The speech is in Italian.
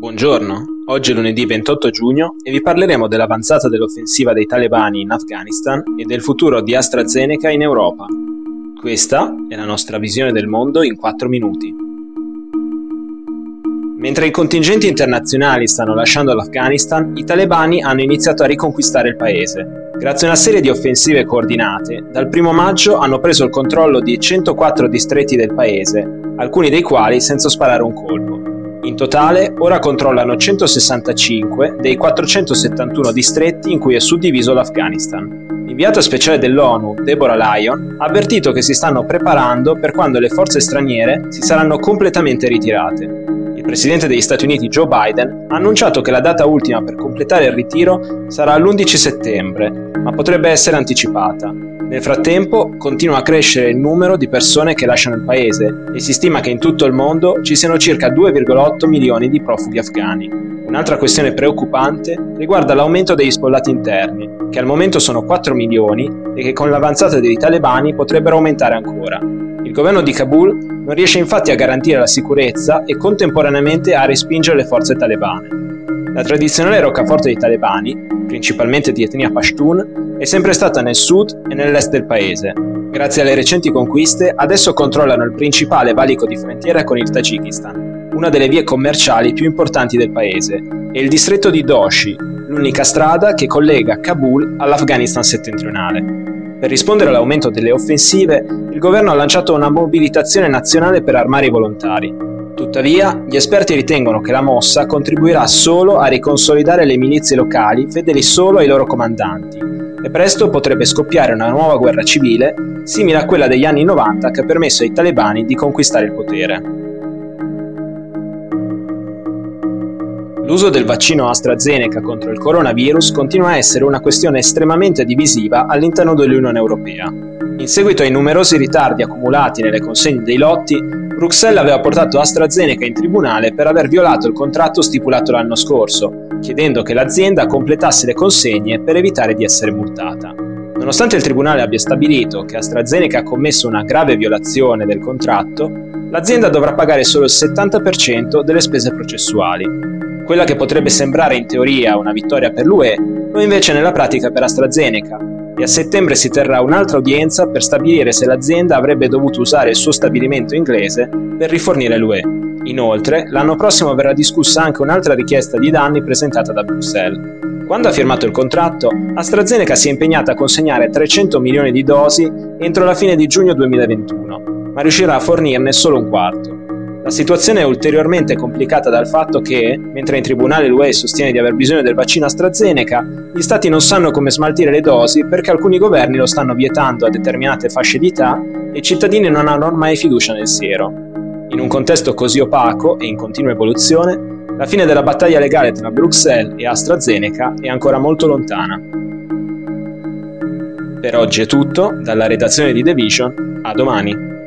Buongiorno, oggi è lunedì 28 giugno e vi parleremo dell'avanzata dell'offensiva dei talebani in Afghanistan e del futuro di AstraZeneca in Europa. Questa è la nostra visione del mondo in 4 minuti. Mentre i contingenti internazionali stanno lasciando l'Afghanistan, i talebani hanno iniziato a riconquistare il paese. Grazie a una serie di offensive coordinate, dal primo maggio hanno preso il controllo di 104 distretti del paese, alcuni dei quali senza sparare un colpo. Totale ora controllano 165 dei 471 distretti in cui è suddiviso l'Afghanistan. L'inviata speciale dell'ONU, Deborah Lyon, ha avvertito che si stanno preparando per quando le forze straniere si saranno completamente ritirate. Il presidente degli Stati Uniti Joe Biden ha annunciato che la data ultima per completare il ritiro sarà l'11 settembre, ma potrebbe essere anticipata. Nel frattempo continua a crescere il numero di persone che lasciano il paese e si stima che in tutto il mondo ci siano circa 2,8 milioni di profughi afghani. Un'altra questione preoccupante riguarda l'aumento degli sfollati interni, che al momento sono 4 milioni e che con l'avanzata dei talebani potrebbero aumentare ancora. Il governo di Kabul non riesce infatti a garantire la sicurezza e contemporaneamente a respingere le forze talebane. La tradizionale roccaforte dei talebani, principalmente di etnia Pashtun, è sempre stata nel sud e nell'est del paese. Grazie alle recenti conquiste, adesso controllano il principale valico di frontiera con il Tagikistan, una delle vie commerciali più importanti del paese, e il distretto di Doshi, l'unica strada che collega Kabul all'Afghanistan settentrionale. Per rispondere all'aumento delle offensive, il governo ha lanciato una mobilitazione nazionale per armare i volontari. Tuttavia, gli esperti ritengono che la mossa contribuirà solo a riconsolidare le milizie locali fedeli solo ai loro comandanti e presto potrebbe scoppiare una nuova guerra civile simile a quella degli anni 90 che ha permesso ai talebani di conquistare il potere. L'uso del vaccino AstraZeneca contro il coronavirus continua a essere una questione estremamente divisiva all'interno dell'Unione Europea. In seguito ai numerosi ritardi accumulati nelle consegne dei lotti, Bruxelles aveva portato AstraZeneca in tribunale per aver violato il contratto stipulato l'anno scorso, chiedendo che l'azienda completasse le consegne per evitare di essere multata. Nonostante il tribunale abbia stabilito che AstraZeneca ha commesso una grave violazione del contratto, l'azienda dovrà pagare solo il 70% delle spese processuali. Quella che potrebbe sembrare in teoria una vittoria per l'UE, lo invece nella pratica per AstraZeneca, e a settembre si terrà un'altra udienza per stabilire se l'azienda avrebbe dovuto usare il suo stabilimento inglese per rifornire l'UE. Inoltre, l'anno prossimo verrà discussa anche un'altra richiesta di danni presentata da Bruxelles. Quando ha firmato il contratto, AstraZeneca si è impegnata a consegnare 300 milioni di dosi entro la fine di giugno 2021, ma riuscirà a fornirne solo un quarto. La situazione è ulteriormente complicata dal fatto che, mentre in tribunale l'UE sostiene di aver bisogno del vaccino AstraZeneca, gli stati non sanno come smaltire le dosi perché alcuni governi lo stanno vietando a determinate fasce di età e i cittadini non hanno ormai fiducia nel siero. In un contesto così opaco e in continua evoluzione, la fine della battaglia legale tra Bruxelles e AstraZeneca è ancora molto lontana. Per oggi è tutto, dalla redazione di The Vision, a domani.